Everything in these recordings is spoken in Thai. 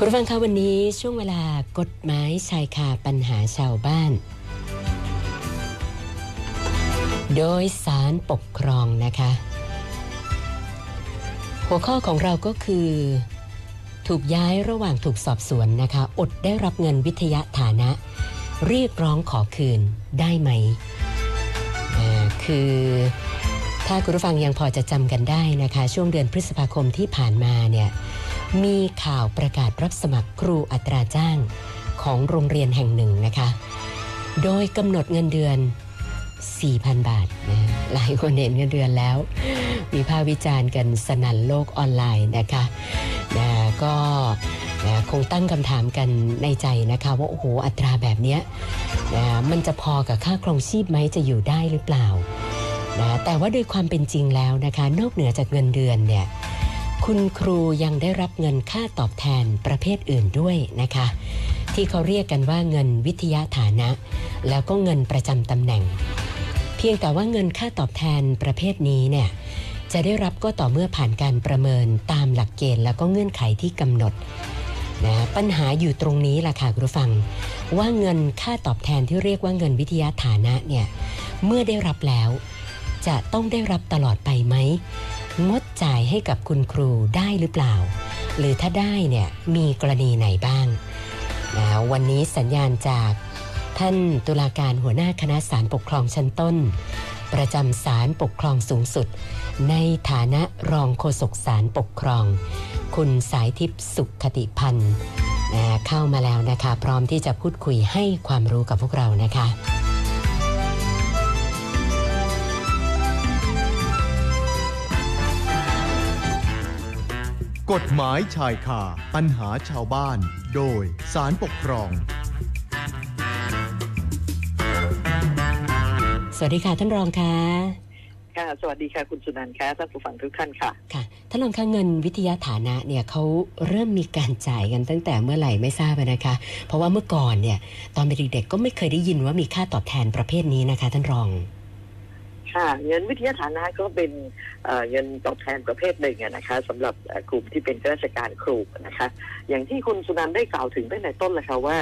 คุณฟังคะวันนี้ช่วงเวลากฎหมายชายคาปัญหาชาวบ้าน โดยสารปกครองนะคะ หัวข้อของเราก็คือ ถูกย้ายระหว่างถูกสอบสวนนะคะ อดได้รับเงินวิทยาฐานะ เรียกร้องขอคืนได้ไหม คือถ้าคุณผู้ฟังยังพอจะจำกันได้นะคะ ช่วงเดือนพฤษภาคมที่ผ่านมาเนี่ย มีข่าวประกาศรับสมัครครูอัตราจ้างของโรงเรียนแห่งหนึ่งนะคะ โดยกำหนดเงินเดือน 4,000 บาทนะหลายคนเห็นเงินเดือนแล้ว มีภาพวิจารณ์กันสนั่นโลกออนไลน์นะคะนะก็นะคงตั้งคำถามกันในใจนะคะ ว่า โอ้โห อัตราแบบนี้นะมันจะพอกับค่าครองชีพไหมจะอยู่ได้หรือเปล่านะแต่ว่าโดยความเป็นจริงแล้วนะคะ นอกเหนือจากเงินเดือนเนี่ย คุณครูยังได้รับเงินค่าตอบแทนประเภทอื่นด้วยนะคะ ที่เขาเรียกกันว่าเงินวิทยาฐานะ แล้วก็เงินประจำตำแหน่ง เพียงแต่ว่าเงินค่าตอบแทนประเภทนี้เนี่ยจะได้รับก็ต่อเมื่อผ่านการประเมินตามหลักเกณฑ์แล้วก็เงื่อนไขที่กำหนดนะปัญหาอยู่ตรงนี้ล่ะค่ะคุณผู้ฟัง ว่าเงินค่าตอบแทนที่เรียกว่าเงินวิทยาฐานะเนี่ยเมื่อได้รับแล้วจะต้องได้รับตลอดไปไหม งดจ่ายให้กับคุณครูได้หรือเปล่า หรือถ้าได้เนี่ยมีกรณีไหนบ้างนะวันนี้สัญญาณจากท่านตุลาการหัวหน้าคณะศาลปกครองชั้นต้น ประจำศาลปกครองสูงสุด ในฐานะรองโฆษกศาลปกครอง คุณสายทิพย์สุขคติพันธ์เข้ามาแล้วนะคะ พร้อมที่จะพูดคุยให้ความรู้กับพวกเรานะคะ กฎหมายชายคาปัญหาชาวบ้าน โดยสารปกครอง สวัสดีค่ะท่านรองค่ะค่ะสวัสดีค่ะคุณสุนันท์ค่ะท่านผู้ฟังทุกท่านค่ะค่ะท่านรองคะเงินวิทยาฐานะเนี่ยเขาเริ่มมีการจ่ายกันตั้งแต่เมื่อไหร่ไม่ทราบนะคะ เพราะว่าเมื่อก่อนเนี่ยตอนเป็นเด็กๆก็ไม่เคยได้ยินว่ามีค่าตอบแทนประเภทนี้นะคะ ท่านรอง ค่ะเงินวิทยาฐานะก็เป็นเงินตอบแทนประเภทหนึ่งนะคะสำหรับกลุ่มที่เป็นข้าราชการครูนะคะ อย่างที่คุณสุนันได้กล่าวถึงตั้งแต่ต้นเลยค่ะว่า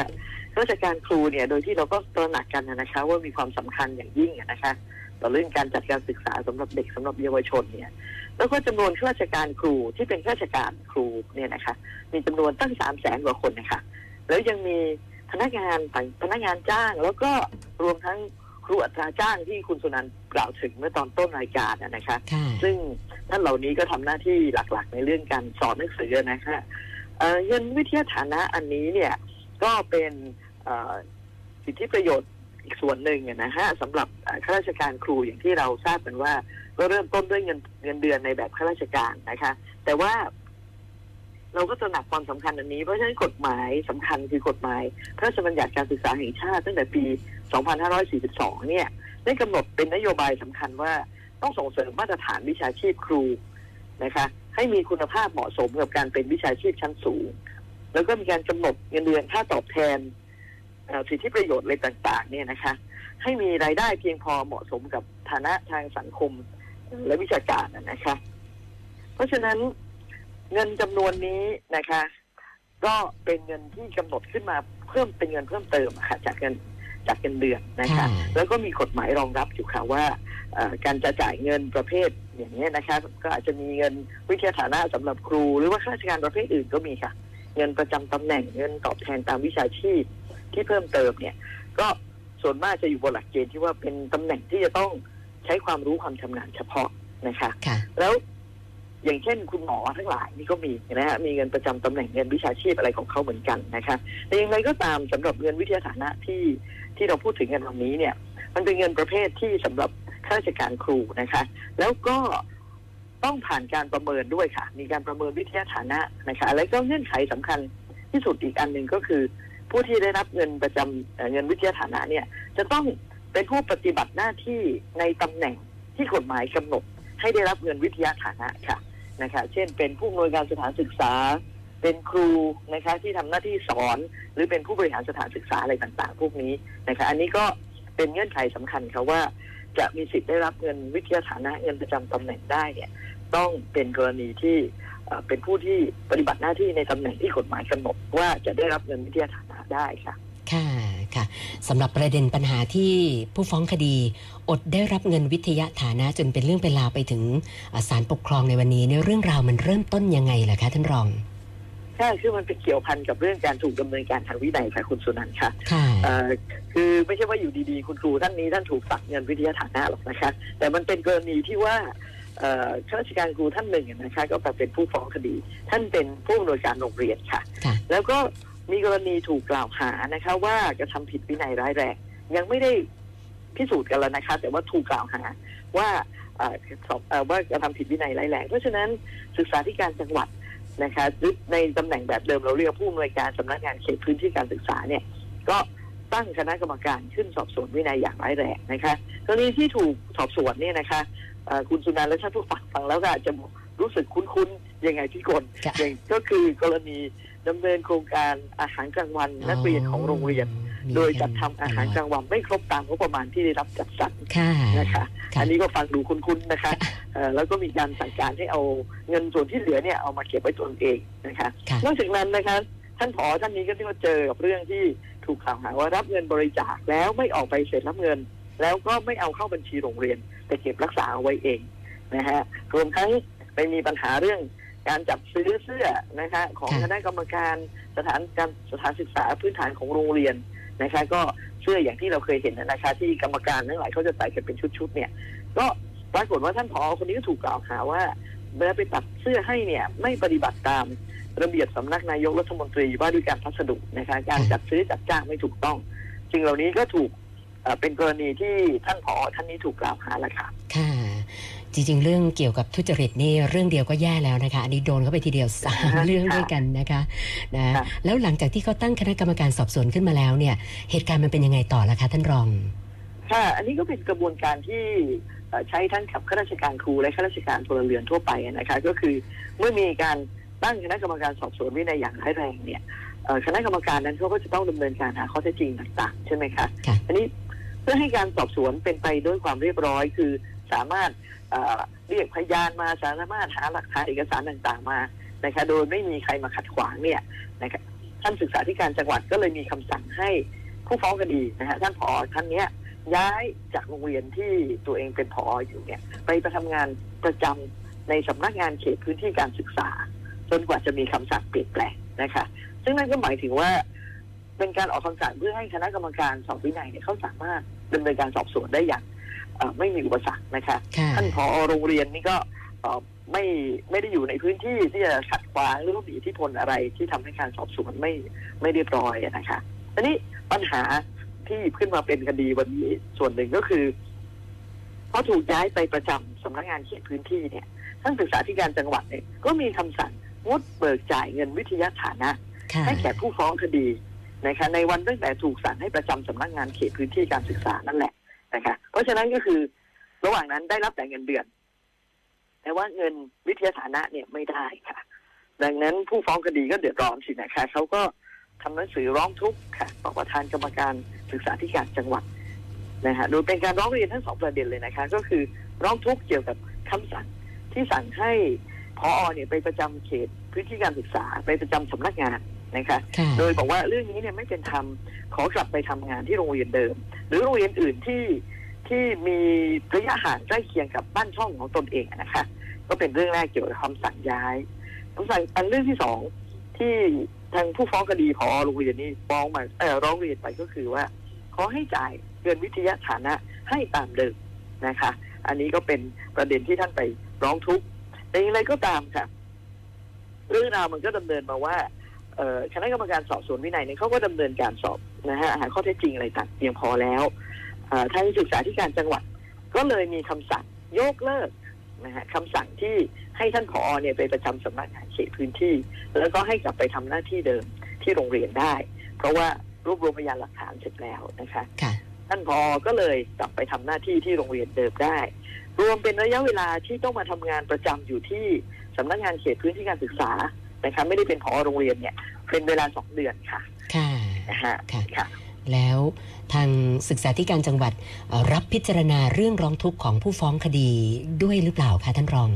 ข้าราชการครูเนี่ยโดยที่เราก็ตระหนักกันนะคะ ว่ามีความสำคัญอย่างยิ่งนะคะ ต่อเรื่องการจัดการศึกษาสำหรับเด็กสำหรับเยาวชนเนี่ยแล้วก็จำนวนข้าราชการครูที่เป็นข้าราชการครูเนี่ยนะคะ มีจำนวนตั้งสามแสนกว่าคนนะคะแล้วยังมีพนักงานพนักงานจ้างแล้วก็รวมทั้ง ครูอัตราจ้างที่คุณสุนันกล่าวถึงเมื่อตอนต้นรายการนะคะ ซึ่งท่านเหล่านี้ก็ทำหน้าที่หลักๆ ในเรื่องการสอนหนังสือนะคะเงินวิทยาฐานะอันนี้เนี่ยก็เป็นสิทธิประโยชน์อีกส่วนหนึ่งนะฮะสำหรับข้าราชการครูอย่างที่เราทราบกันว่า ก็เริ่มต้นด้วยเงินเงินเดือนในแบบข้าราชการนะคะ แต่ว่า เราก็ตระหนักความสำคัญอันนี้ เพราะฉะนั้นกฎหมายสำคัญคือกฎหมาย พระราชบัญญัติการศึกษาแห่งชาติตั้งแต่ปี 2542 เนี่ย ได้กำหนดเป็นนโยบายสำคัญว่าต้องส่งเสริมมาตรฐานวิชาชีพครูนะคะ ให้มีคุณภาพเหมาะสมกับการเป็นวิชาชีพชั้นสูง แล้วก็มีการกำหนดเงินเดือนค่าตอบแทนสิทธิประโยชน์อะไรต่าง ๆ เนี่ยนะคะ ให้มีรายได้เพียงพอเหมาะสมกับฐานะทางสังคมและวิชาการนะคะ เพราะฉะนั้น เงินจำนวนนี้นะคะ ก็เป็นเงินที่กำหนดขึ้นมาเพิ่มเป็นเงินเพิ่มเติมค่ะจากเงินจากเงินเดือนนะคะ แล้วก็มีกฎหมายรองรับอยู่ค่ะว่าการจะจ่ายเงินประเภทอย่างนี้นะคะ ก็อาจจะมีเงินวิทยาฐานะสำหรับครู หรือว่าข้าราชการประเภทอื่นก็มีค่ะ เงินประจำตำแหน่งเงินตอบแทนตามวิชาชีพที่เพิ่มเติมเนี่ย ก็ส่วนมากจะอยู่บนหลักเกณฑ์ที่ว่าเป็นตำแหน่งที่จะต้องใช้ความรู้ความชำนาญเฉพาะนะคะ แล้ว อย่างเช่นคุณหมอทั้งหลายนี่ก็มีนะฮะมีเงินประจำตำแหน่งเงินวิชาชีพอะไรของเขาเหมือนกันนะคะแต่อย่างไรก็ตามสำหรับเงินวิทยาฐานะที่ที่เราพูดถึงกันวันนี้เนี่ย มันเป็นเงินประเภทที่สำหรับข้าราชการครูนะคะ แล้วก็ต้องผ่านการประเมินด้วยค่ะ มีการประเมินวิทยาฐานะนะคะแล้วก็เงื่อนไขสำคัญที่สุดอีกอันหนึ่งก็คือ ผู้ที่ได้รับเงินประจำเงินวิทยาฐานะเนี่ยจะต้องเป็นผู้ปฏิบัติหน้าที่ในตำแหน่งที่กฎหมายกำหนดให้ได้รับเงินวิทยาฐานะค่ะ นะคะเช่นเป็นผู้อำนวยการสถานศึกษา เป็นครูนะคะที่ทำหน้าที่สอน หรือเป็นผู้บริหารสถานศึกษาอะไรต่างๆ พวกนี้นะคะอันนี้ก็เป็นเงื่อนไขสำคัญค่ะว่า จะมีสิทธิ์ได้รับเงินวิทยาฐานะเงินประจำตำแหน่งได้เนี่ยต้องเป็นกรณีที่เอ่อเป็นผู้ที่ปฏิบัติหน้าที่ในตำแหน่งที่กฎหมายกำหนดว่าจะได้รับเงินวิทยาฐานะได้ค่ะ ค่ะ ค่ะสำหรับประเด็นปัญหาที่ผู้ฟ้องคดี อดได้รับเงินวิทยาฐานะจนเป็นเรื่องเป็นราวไปถึงอ่าศาลปกครองในวันนี้เนี่ยเรื่องราวมันเริ่มต้นยังไงล่ะคะท่านรองใช่คือมันเป็นเกี่ยวพันกับเรื่องการถูกดำเนินการทางวินัยค่ะคุณสุนันท์ค่ะค่ะเอ่อคือไม่ใช่ว่าอยู่ดีๆ คุณครูท่านนี้ท่านถูกตัดเงินวิทยาฐานะหรอกนะคะแต่มันเป็นกรณีที่ว่าเอ่อข้าราชการครูท่านหนึ่งนะคะ ก็เป็นผู้ฟ้องคดี ท่านเป็นผู้อำนวยการโรงเรียนค่ะค่ะแล้วก็ มีกรณีถูกกล่าวหานะคะ ว่ากระทำผิดวินัยร้ายแรงยังไม่ได้พิสูจน์กันแล้วนะคะ แต่ว่าถูกกล่าวหาว่าเอ่อสอบเอ่อว่ากระทำผิดวินัยร้ายแรงเพราะฉะนั้นศึกษาธิการจังหวัดนะคะหรือในตำแหน่งแบบเดิมเราเรียกว่าผู้อำนวยการสำนักงานเขตพื้นที่การศึกษาเนี่ย ก็ตั้งคณะกรรมการขึ้นสอบสวนวินัยอย่างร้ายแรงนะคะกรณีที่ถูกสอบสวนเนี่ยนะคะเอ่อคุณสุนันท์และท่านผู้ฟังฟังแล้วก็อาจจะรู้สึกคุ้นๆยังไงที่คนค่ะอย่างก็คือกรณี ดำเนินโครงการอาหารกลางวันนักเรียนของโรงเรียนมีโดยจัดทำอาหารกลางวันไม่ครบตามงบประมาณที่ได้รับจัดสรรค่ะนะคะค่ะอันนี้ก็ฟังดูคุ้นๆนะคะเอ่อแล้วก็มีการสั่งการให้เอาเงินส่วนที่เหลือเนี่ยเอามาเก็บไว้ตนเองนะคะค่ะนอกจากนั้นนะคะท่านผอท่านนี้ก็ที่มาเจอกับเรื่องที่ถูกกล่าวหาว่ารับเงินบริจาคแล้วไม่ออกไปเสร็จรับเงิน แล้วก็ไม่เอาเข้าบัญชีโรงเรียน แต่เก็บรักษาเอาไว้เองนะฮะรวมทั้งไปมีปัญหาเรื่อง การจับซื้อเสื้อนะคะของคณะกรรมการสถานการสถานศึกษาพื้นฐานของโรงเรียนนะคะ ก็เสื้ออย่างที่เราเคยเห็นนะคะ ที่กรรมการทั้งหลายเขาจะใส่กันเป็นชุดๆเนี่ย ก็ปรากฏว่าท่านผอคนนี้ก็ถูกกล่าวหาว่าเวลาไปตัดเสื้อให้เนี่ยไม่ปฏิบัติตามระเบียบสำนักนายกรัฐมนตรีว่าด้วยการพัสดุนะคะการจัดซื้อจัดจ้างไม่ถูกต้องสิ่งเหล่านี้ก็ถูกเป็นกรณีที่ท่านผอท่านนี้ถูกกล่าวหาแหละค่ะค่ะ จริง ๆ เรื่องเกี่ยวกับทุจริตนี่เรื่องเดียวก็แย่แล้วนะคะ อันนี้โดนเข้าไปทีเดียวสามค่ะเรื่องด้วยกันนะคะนะค่ะแล้วหลังจากที่เขาตั้งคณะกรรมการสอบสวนขึ้นมาแล้วเนี่ย เหตุการณ์มันเป็นยังไงต่อล่ะคะท่านรองค่ะอันนี้ก็เป็นกระบวนการที่เอ่อใช้ทั้งกับข้าราชการครูและข้าราชการพลเรือนทั่วไปนะคะ ก็คือเมื่อมีการตั้งคณะกรรมการสอบสวนวินัยอย่างร้ายแรงเนี่ยเอ่อคณะกรรมการนั้นเขาก็จะต้องดำเนินการหาข้อเท็จจริงต่างๆใช่ไหมคะค่ะอันนี้เพื่อให้การสอบสวนเป็นไปด้วยความเรียบร้อย คือ สามารถเรียกพยานมาสามารถหาหลักฐานเอกสารต่างๆมานะคะโดยไม่มีใครมาขัดขวางเนี่ยนะคะท่านศึกษาธิการจังหวัดก็เลยมีคำสั่งให้ผู้ฟ้องคดีนะฮะท่านผอท่านเนี้ยย้ายจากโรงเรียนที่ตัวเองเป็นผออยู่เนี่ยไปไปทำงานประจำในสำนักงานเขตพื้นที่การศึกษา จนกว่าจะมีคำสั่งเปลี่ยนแปลงนะคะ ซึ่งนั่นก็หมายถึงว่าเป็นการออกคำสั่งเพื่อให้คณะกรรมการสอบวินัยเนี่ยเขาสามารถดำเนินการสอบสวนได้อย่าง ไม่มีอุปสรรคนะคะค่ะท่านผอโรงเรียนนี่ก็เอ่อไม่ไม่ได้อยู่ในพื้นที่ที่จะขัดขวางหรือว่ามีอิทธิพลอะไรที่ทำให้การสอบสวนไม่ไม่เรียบร้อยอะนะคะอันนี้ปัญหาที่ขึ้นมาเป็นคดีวันนี้ส่วนหนึ่งก็คือพอถูกย้ายไปประจำสำนักงานเขตพื้นที่เนี่ยท่านศึกษาธิการจังหวัดเนี่ยก็มีคำสั่งงดเบิกจ่ายเงินวิทยาฐานะค่ะให้แก่ผู้ฟ้องคดีนะคะในวันตั้งแต่ถูกสั่งให้ประจำสำนักงานเขตพื้นที่การศึกษานั่นแหละ นะคะเพราะฉะนั้นก็คือระหว่างนั้นได้รับแต่เงินเดือน แต่ว่าเงินวิทยาฐานะเนี่ยไม่ได้ค่ะ ดังนั้นผู้ฟ้องคดีก็เดือดร้อนสินะคะเขาก็ทำหนังสือร้องทุกข์ค่ะต่อประธานกรรมการศึกษาธิการจังหวัดนะฮะโดยเป็นการร้องเรียนทั้งสองประเด็นเลยนะคะ ก็คือร้องทุกข์เกี่ยวกับคำสั่งที่สั่งให้พอเนี่ยไปประจำเขตพื้นที่การศึกษาไปประจำสำนักงาน นะคะค่ะโดยบอกว่าเรื่องนี้เนี่ยไม่เป็นธรรมขอกลับไปทำงานที่โรงเรียนเดิม หรือโรงเรียนอื่นที่ที่มีระยะห่างใกล้เคียงกับบ้านช่องของตนเองอะนะคะ ก็เป็นเรื่องแรกเกี่ยวกับคำสั่งย้ายคำสั่งอันเรื่องที่สองที่ทางผู้ฟ้องคดีพอโรงเรียนนี้ฟ้องมาเออร้องเรียนไปก็คือว่า ขอให้จ่ายเงินวิทยาฐานะให้ตามเดิมนะคะ อันนี้ก็เป็นประเด็นที่ท่านไปร้องทุกข์แต่อย่างไรก็ตามค่ะ เรื่องราวมันก็ดำเนินมาว่าเอ่อ คณะกรรมการสอบสวนวินัยเนี่ยเขาก็ดำเนินการสอบนะฮะหาข้อเท็จจริงอะไรต่างเพียงพอแล้วเอ่อทางศึกษาธิการจังหวัด ก็เลยมีคำสั่งยกเลิกนะฮะคำสั่งที่ให้ท่านผอเนี่ยไปประจำสำนักงานเขตพื้นที่ แล้วก็ให้กลับไปทำหน้าที่เดิมที่โรงเรียนได้ เพราะว่ารวบรวมพยานหลักฐานเสร็จแล้วนะคะค่ะท่านพอก็เลยกลับไปทำหน้าที่ที่โรงเรียนเดิมได้ รวมเป็นระยะเวลาที่ต้องมาทำงานประจำอยู่ที่สำนักงานเขตพื้นที่การศึกษา นะคะไม่ได้เป็นพอโรงเรียนเนี่ยเป็นเวลาสองเดือนค่ะค่ะนะฮะค่ะค่ะ แล้วทางศึกษาธิการจังหวัดเอ่อรับพิจารณาเรื่องร้องทุกข์ของผู้ฟ้องคดีด้วยหรือเปล่าคะท่านรอง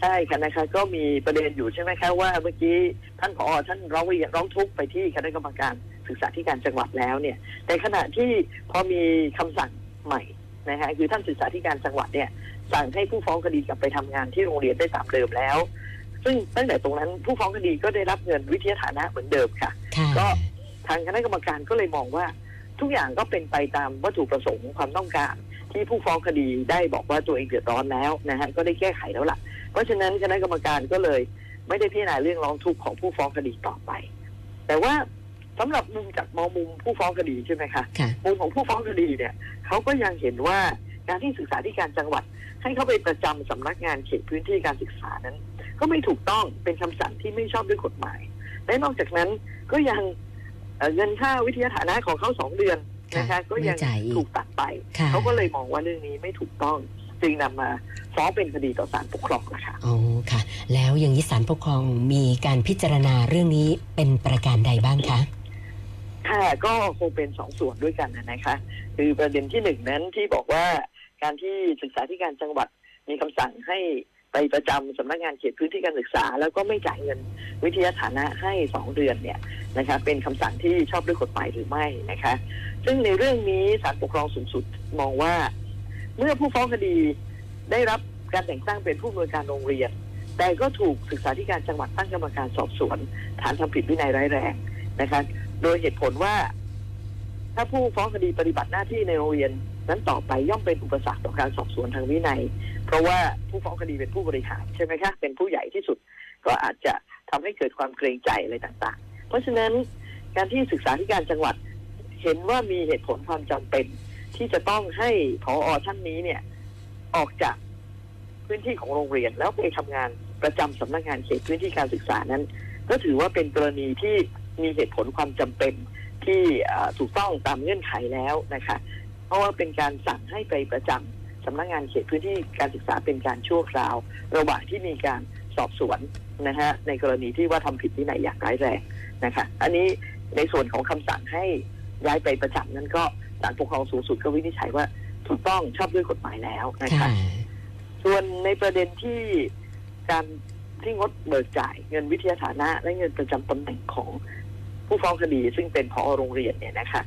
ใช่ช่ค่ะนะคะก็มีประเด็นอยู่ใช่ไหมคะว่าเมื่อกี้ท่านผอท่านร้องเรียนร้องทุกข์ไปที่คณะกรรมการศึกษาธิการจังหวัดแล้วเนี่ยในขณะที่พอมีคำสั่งใหม่นะฮะคือท่านศึกษาธิการจังหวัดเนี่ยสั่งให้ผู้ฟ้องคดีกลับไปทำงานที่โรงเรียนได้ตามเดิมแล้ว ซึ่งตั้งแต่ตรงนั้นผู้ฟ้องคดีก็ได้รับเงินวิทยาฐานะเหมือนเดิมค่ะค่ะ ก็ทางคณะกรรมการก็เลยมองว่า ทุกอย่างก็เป็นไปตามวัตถุประสงค์ความต้องการ ที่ผู้ฟ้องคดีได้บอกว่าตัวเองเดือดร้อนแล้วนะฮะก็ได้แก้ไขแล้วล่ะ เพราะฉะนั้นคณะกรรมการก็เลยไม่ได้พิจารณาเรื่องร้องทุกข์ของผู้ฟ้องคดีต่อไป แต่ว่าสำหรับมุมจากมองมุมผู้ฟ้องคดีใช่ไหมคะค่ะมุมของผู้ฟ้องคดีเนี่ยเขาก็ยังเห็นว่าการที่ศึกษาธิการจังหวัด ให้เขาไปประจำสำนักงานเขตพื้นที่การศึกษานั้น ก็ไม่ถูกต้องเป็นคำสั่งที่ไม่ชอบด้วยกฎหมาย และนอกจากนั้นก็ยังเอ่อเงินค่าวิทยาฐานะของเขาสองเดือนนะคะค่ะก็ยังไม่จ่ายอีกถูกตัดไปค่ะเขาก็เลยมองว่าเรื่องนี้ไม่ถูกต้องจึงนำมาฟ้องเป็นคดีต่อศาลปกครองนะคะอ๋อค่ะ แล้วอย่างนี้ศาลปกครองมีการพิจารณาเรื่องนี้เป็นประการใดบ้างคะค่ะก็คงเป็นสองส่วนด้วยกันนะคะ คือประเด็นที่หนึ่งนั้นที่บอกว่าการที่ศึกษาธิการจังหวัดมีคำสั่งให้ ไปประจำสำนักงานเขตพื้นที่การศึกษา แล้วก็ไม่จ่ายเงินวิทยาฐานะให้สองเดือนเนี่ยนะคะเป็นคำสั่งที่ชอบด้วยกฎหมายหรือไม่นะคะซึ่งในเรื่องนี้ศาลปกครองสูงสุดมองว่า เมื่อผู้ฟ้องคดีได้รับการแต่งตั้งเป็นผู้อำนวยการโรงเรียน แต่ก็ถูกศึกษาธิการจังหวัดตั้งกรรมการสอบสวน ฐานทำผิดวินัยร้ายแรงนะคะโดยเหตุผลว่า ถ้าผู้ฟ้องคดีปฏิบัติหน้าที่ในโรงเรียน นั้นต่อไปย่อมเป็นอุปสรรคต่อการสอบสวนทางวินัย เพราะว่าผู้ฟ้องคดีเป็นผู้บริหารใช่ไหมคะเป็นผู้ใหญ่ที่สุด ก็อาจจะทำให้เกิดความเกรงใจอะไรต่างๆ เพราะฉะนั้นการที่ศึกษาธิการจังหวัดเห็นว่ามีเหตุผลความจำเป็น ที่จะต้องให้ผออท่านนี้เนี่ยออกจากพื้นที่ของโรงเรียน แล้วไปทำงานประจำสำนักงานเขตพื้นที่การศึกษานั้น ก็ถือว่าเป็นกรณีที่มีเหตุผลความจำเป็นที่ถูกต้องตามเงื่อนไขแล้วนะคะ เพราะว่าเป็นการสั่งให้ไปประจำสำนักงานเขตพื้นที่การศึกษาเป็นการชั่วคราว ระหว่างที่มีการสอบสวนนะฮะในกรณีที่ว่าทำผิดวินัยอย่างร้ายแรงนะคะอันนี้ในส่วนของคำสั่งให้ย้ายไปประจำนั้นก็ศาลปกครองสูงสุดก็วินิจฉัยว่าถูกต้องชอบด้วยกฎหมายแล้วนะคะค่ะส่วนในประเด็นที่การที่งดเบิกจ่ายเงินวิทยาฐานะ และเงินประจำตำแหน่งของผู้ฟ้องคดี ซึ่งเป็นพอโรงเรียนเนี่ยนะคะ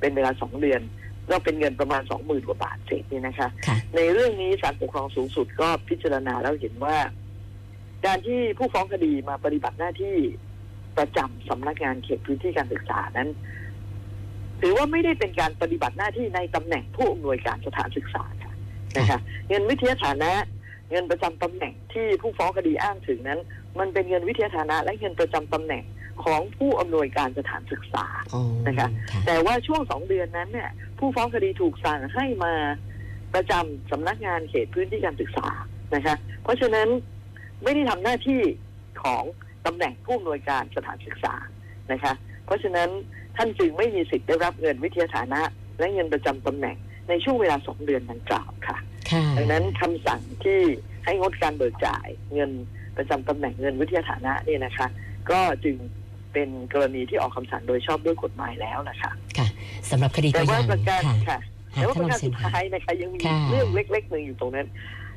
เป็นเวลาสองเดือน ก็เป็นเงินประมาณสองหมื่นกว่าบาทเศษเนี่ยนะคะค่ะในเรื่องนี้ศาลปกครองสูงสุดก็พิจารณาแล้วเห็นว่า การที่ผู้ฟ้องคดีมาปฏิบัติหน้าที่ประจำสำนักงานเขตพื้นที่การศึกษานั้น ถือว่าไม่ได้เป็นการปฏิบัติหน้าที่ในตำแหน่งผู้อำนวยการสถานศึกษาค่ะนะคะ เงินวิทยาฐานะ เงินประจำตำแหน่งที่ผู้ฟ้องคดีอ้างถึงนั้น มันเป็นเงินวิทยาฐานะ และเงินประจำตำแหน่ง ของผู้อำนวยการสถานศึกษาอ๋อนะคะค่ะแต่ว่าช่วงสองเดือนนั้นเนี่ยผู้ฟ้องคดีถูกสั่งให้มาประจำสำนักงานเขตพื้นที่การศึกษานะคะเพราะฉะนั้นไม่ได้ทำหน้าที่ของตำแหน่งผู้อำนวยการสถานศึกษานะคะ เพราะฉะนั้นท่านจึงไม่มีสิทธิ์ได้รับเงินวิทยาฐานะ และเงินประจำตำแหน่งในช่วงเวลาสองเดือนดังกล่าวค่ะค่ะดังนั้นคำสั่งที่ให้งดการเบิกจ่ายเงินประจำตำแหน่งเงินวิทยาฐานะเนี่ยนะคะ ก็จึง เป็นกรณีที่ออกคำสั่งโดยชอบด้วยกฎหมายแล้วนะคะค่ะสำหรับคดีแต่ตัวอว่าย่างประการค่ะค่ะหาแต่ว่าปท่านระลอกางรเชิสุญดค่ะท้ายนะคะยังมีค่ะเรื่องเล็กๆหนึ่งอยู่ตรงนั้น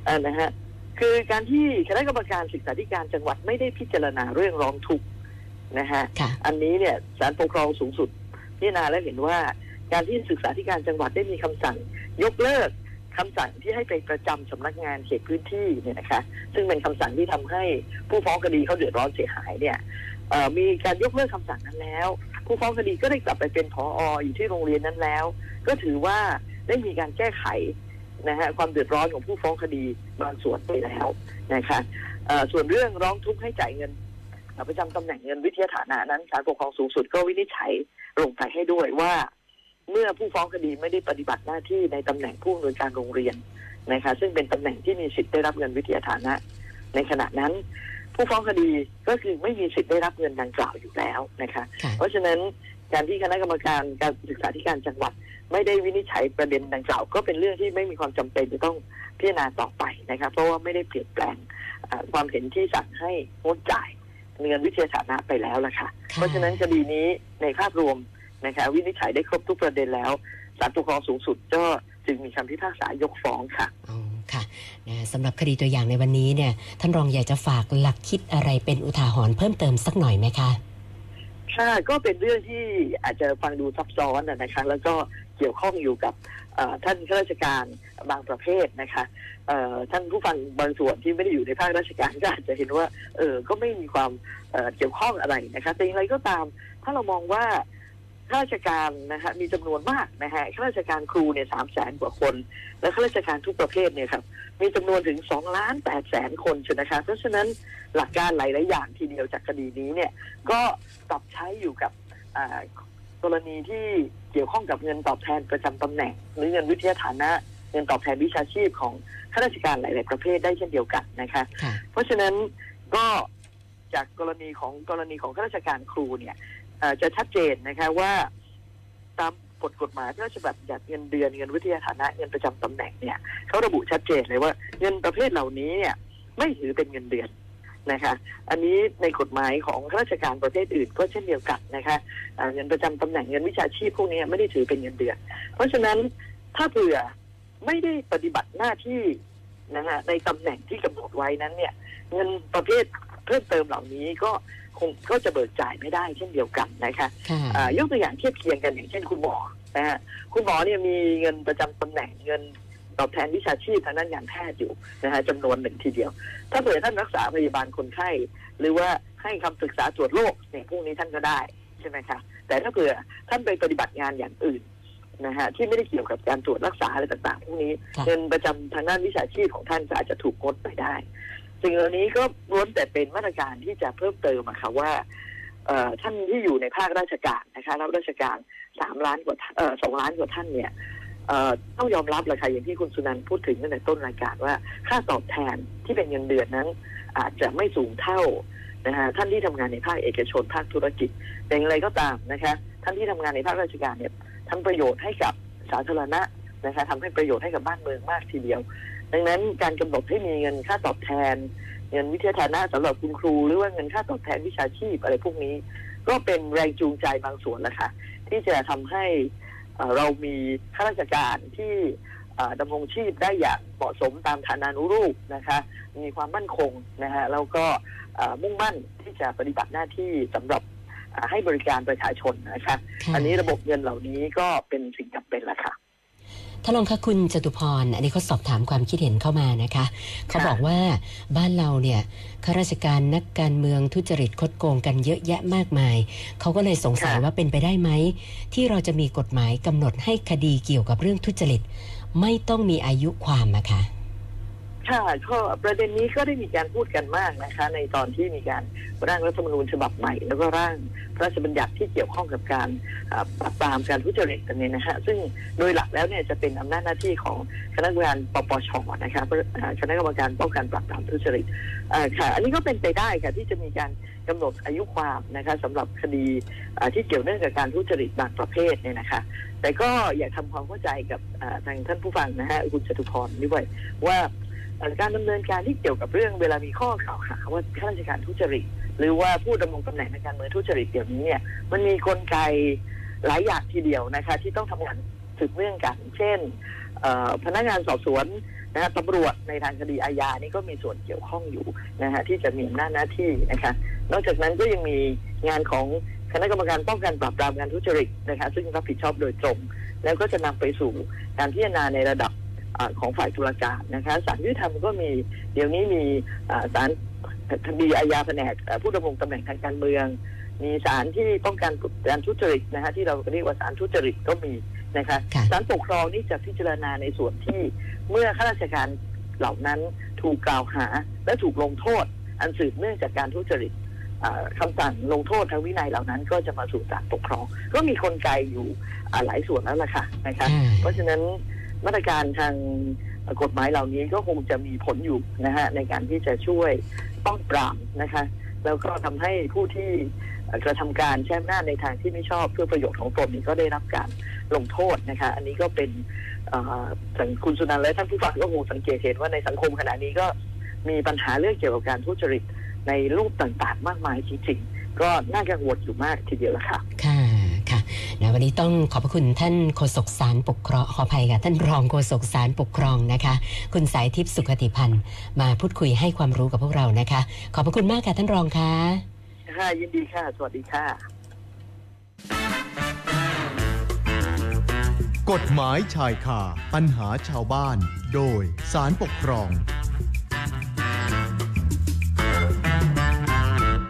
อ่านะฮะคือการที่คณะกรรมการศึกษาธิการจังหวัดไม่ได้พิจารณาเรื่องร้องทุกข์นะฮะค่ะอันนี้เนี่ยศาลปกครองสูงสุดพิจารณาแล้วเห็นว่า การที่ศึกษาธิการจังหวัดได้มีคำสั่ง ยกเลิกคำสั่งที่ให้ไปประจำสำนักงานเขตพื้นที่เนี่ยนะคะ ซึ่งเป็นคำสั่งที่ทำให้ผู้ฟ้องคดีเขาเดือดร้อนเสียหายเนี่ยเอ่อ มีการยกเลิกคำสั่งนั้นแล้ว ผู้ฟ้องคดีก็ได้กลับไปเป็นผออยู่ที่โรงเรียนนั้นแล้ว ก็ถือว่าได้มีการแก้ไขนะฮะความเดือดร้อนของผู้ฟ้องคดีบางส่วนไปแล้วนะคะส่วนเรื่องร้องทุกข์ให้จ่ายเงินประจำตำแหน่งเงินวิทยาฐานะนั้นศาลปกครองสูงสุดก็วินิจฉัยลงไปให้ด้วยว่า เมื่อผู้ฟ้องคดีไม่ได้ปฏิบัติหน้าที่ในตำแหน่งผู้อำนวยการโรงเรียนนะคะ ซึ่งเป็นตำแหน่งที่มีสิทธิ์ได้รับเงินวิทยาฐานะ ในขณะนั้น ผู้ฟ้องคดีก็คือไม่มีสิทธิ์ได้รับเงินดังกล่าวอยู่แล้วนะคะค่ะเพราะฉะนั้นการที่คณะกรรมการการศึกษาธิการจังหวัด ไม่ได้วินิจฉัยประเด็นดังกล่าว ก็เป็นเรื่องที่ไม่มีความจำเป็นจะต้องพิจารณาต่อไปนะคะเพราะว่าไม่ได้เปลี่ยนแปลงเอ่อความเห็นที่สั่งให้งดจ่ายเงินวิทยาฐานะไปแล้วล่ะค่ะ เพราะฉะนั้นคดีนี้ในภาพรวมนะคะวินิจฉัยได้ครบทุกประเด็นแล้วศาลปกครองสูงสุดก็จึงมีคำพิพากษายกฟ้องค่ะอ๋อ ค่ะนะสำหรับคดีตัวอย่างในวันนี้เนี่ยท่านรองอยากจะฝากหลักคิดอะไรเป็นอุทาหรณ์เพิ่มเติมสักหน่อยไหมคะค่ะก็เป็นเรื่องที่อาจจะฟังดูซับซ้อนนะคะ แล้วก็เกี่ยวข้องอยู่กับท่านข้าราชการบางประเภทนะคะท่านผู้ฟังบางส่วนที่ไม่ได้อยู่ในภาคราชการก็อาจจะเห็นว่าเออก็ไม่มีความเเกี่ยวข้องอะไรนะคะแต่อย่างไรก็ตาม ถ้าเรามองว่า ข้าราชการนะคะมีจำนวนมากนะฮะข้าราชการครูเนี่ยสามแสนกว่าคน และข้าราชการทุกประเภทเนี่ยครับมีจำนวนถึงสองล้านแปดแสนคนใช่ไหมคะเพราะฉะนั้นหลักการหลายๆอย่างทีเดียวจากคดีนี้เนี่ยก็ปรับใช้อยู่กับอ่ากรณีที่เกี่ยวข้องกับเงินตอบแทนประจำตำแหน่ง หรือเงินวิทยาฐานะ เงินตอบแทนวิชาชีพของข้าราชการหลาย ๆ ประเภทได้เช่นเดียวกันนะคะค่ะเพราะฉะนั้นก็จากกรณีของกรณีของข้าราชการครูเนี่ยเอ่อ จะชัดเจนนะคะว่า ตามกฎกฎหมายที่ราชบัญญัติเงินเดือนเงินวิทยาฐานะเงินประจำตำแหน่งเนี่ยเขาระบุชัดเจนเลยว่าเงินประเภทเหล่านี้เนี่ยไม่ถือเป็นเงินเดือนนะคะ อันนี้ในกฎหมายของข้าราชการประเภทอื่นก็เช่นเดียวกันนะคะเงินประจำตำแหน่งเงินวิชาชีพพวกนี้ไม่ได้ถือเป็นเงินเดือน เพราะฉะนั้นถ้าเผื่อไม่ได้ปฏิบัติหน้าที่นะฮะในตำแหน่งที่กำหนดไว้นั้นเนี่ย เงินประเภทเพิ่มเติมเหล่านี้ก็ คงก็จะเบิกจ่ายไม่ได้เช่นเดียวกันนะคะค่ะอ่ายกตัวอย่างเทียบเคียงกันอย่างเช่นคุณหมอนะฮะคุณหมอเนี่ยมีเงินประจำตำแหน่งเงินตอบแทนวิชาชีพทางด้านการแพทย์อยู่นะฮะจำนวนหนึ่งทีเดียว ถ้าเผื่อท่านรักษาพยาบาลคนไข้หรือว่าให้คำปรึกษาตรวจโรคเนี่ยพวกนี้ท่านก็ได้ใช่ไหมคะแต่ถ้าเผื่อท่านไปปฏิบัติงานอย่างอื่นนะฮะที่ไม่ได้เกี่ยวกับการตรวจรักษาอะไรต่างๆ พวกนี้ค่ะเงินประจำทางด้านวิชาชีพของท่านก็อาจจะถูกงดไปได้ สิ่งเหล่านี้ก็ล้วนแต่เป็นมาตรการที่จะเพิ่มเติมอะค่ะว่าท่านที่อยู่ในภาคราชการนะคะรับราชการสามล้านกว่าสองล้านกว่าท่านเนี่ยต้องยอมรับเลยค่ะอย่างที่คุณสุนันท์พูดถึงตั้งแต่ต้นรายการว่า ค่าตอบแทนที่เป็นเงินเดือนนั้น อาจจะไม่สูงเท่านะฮะท่านที่ทำงานในภาคเอกชนภาคธุรกิจแต่อย่างไรก็ตามนะคะท่านที่ทำงานในภาคราชการเนี่ยทำประโยชน์ให้กับสาธารณะ นะคะทำให้ประโยชน์ให้กับบ้านเมืองมากทีเดียว ดังนั้นการกำหนดให้มีเงินค่าตอบแทน เงินวิทยาฐานะสำหรับคุณครู หรือว่าเงินค่าตอบแทนวิชาชีพอะไรพวกนี้ ก็เป็นแรงจูงใจบางส่วนแหละค่ะที่จะทำให้เอ่อเรามีข้าราชการที่เอ่อดำรงชีพได้อย่างเหมาะสมตามฐานานุรูปนะคะ มีความมั่นคงนะฮะแล้วก็เอ่อมุ่งมั่นที่จะปฏิบัติหน้าที่สำหรับเอ่อให้บริการประชาชนนะคะค่ะอันนี้ระบบเงินเหล่านี้ก็เป็นสิ่งจำเป็นแหละค่ะ ท่านรองคะคุณจตุพร อันนี้เขาสอบถามความคิดเห็นเข้ามานะคะ เขาบอกว่าบ้านเราเนี่ยข้าราชการนักการเมืองทุจริตคดโกงกันเยอะแยะมากมาย เขาก็เลยสงสัยค่ะว่าเป็นไปได้ไหม ที่เราจะมีกฎหมายกำหนดให้คดีเกี่ยวกับเรื่องทุจริต ไม่ต้องมีอายุความอะค่ะ ค่ะก็ประเด็นนี้ก็ได้มีการพูดกันมากนะคะ ในตอนที่มีการร่างรัฐธรรมนูญฉบับใหม่ แล้วก็ร่างพระราชบัญญัติที่เกี่ยวข้องกับการปราบปรามการทุจริตกันเนี่ยนะฮะซึ่งโดยหลักแล้วเนี่ยจะเป็นอำนาจหน้าที่ของคณะกรรมการปปชนะคะคณะกรรมการป้องกันปราบปรามทุจริตค่ะ อันนี้ก็เป็นไปได้ค่ะที่จะมีการกำหนดอายุความนะคะสำหรับคดีที่เกี่ยวเนื่องกับการทุจริตบางประเภทเนี่ยนะคะ แต่ก็อยากทำความเข้าใจกับทางท่านผู้ฟังนะฮะคุณจตุพรด้วยว่า การดำเนินการที่เกี่ยวกับเรื่องเวลามีข้อกล่าวหาว่าข้าราชการทุจริต หรือว่าผู้ดำรงตำแหน่งในการเมืองทุจริตเดี๋ยวนี้เนี่ยมันมีกลไกหลายอย่างทีเดียวนะคะ ที่ต้องทำงานสืบเนื่องกัน เช่นพนักงานสอบสวนนะฮะตำรวจในทางคดีอาญานี่ก็มีส่วนเกี่ยวข้องอยู่นะฮะที่จะมีอำนาจหน้าที่นะคะนอกจากนั้นก็ยังมีงานของคณะกรรมการป้องกันปราบปรามการทุจริตนะคะซึ่งรับผิดชอบโดยตรง แล้วก็จะนำไปสู่การพิจารณาในระดับ ของฝ่ายตุลาการนะคะศาลยุติธรรมก็มีเดี๋ยวนี้มีอ่าศาลคดีอาญาแผนกอ่าผู้ดำรงตำแหน่งทางการเมือง มีศาลที่ป้องกันการทุจริตนะคะที่เราเรียกว่าศาลทุจริตก็มีนะคะค่ะศาลปกครองนี่จะพิจารณาในส่วนที่เมื่อข้าราชการเหล่านั้นถูกกล่าวหาและถูกลงโทษ อันสืบเนื่องจากการทุจริตอ่าคำสั่งลงโทษทางวินัยเหล่านั้น ก็จะมาสู่ศาลปกครอง ก็มีกลไกอยู่อ่าหลายส่วนแล้วล่ะค่ะนะคะเพราะฉะนั้น มาตรการทางกฎหมายเหล่านี้ก็คงจะมีผลอยู่นะฮะในการที่จะช่วยป้องปรามนะคะ แล้วก็ทำให้ผู้ที่กระทำการใช้อำนาจในทางที่ไม่ชอบเพื่อประโยชน์ของตนนี้ก็ได้รับการลงโทษนะคะ อันนี้ก็เป็นสังคุณสุนันและท่านผู้ฟังก็คงสังเกตเห็นว่าในสังคมขณะนี้ก็มีปัญหาเรื่องเกี่ยวกับการทุจริตในรูปต่างๆ มากมายจริงๆก็น่ากังวลอยู่มากทีเดียวละค่ะค่ะ นะวันนี้ต้องขอบพระคุณท่านโฆษกสารปกครองขออภัยค่ะท่านรองโฆษกสารปกครองนะคะ คุณสายทิพย์สุขติพันธ์มาพูดคุยให้ความรู้กับพวกเรานะคะ ขอบพระคุณมากค่ะท่านรองคะค่ะยินดีค่ะ สวัสดีค่ะ กฎหมายชายคาปัญหาชาวบ้าน โดยสารปกครอง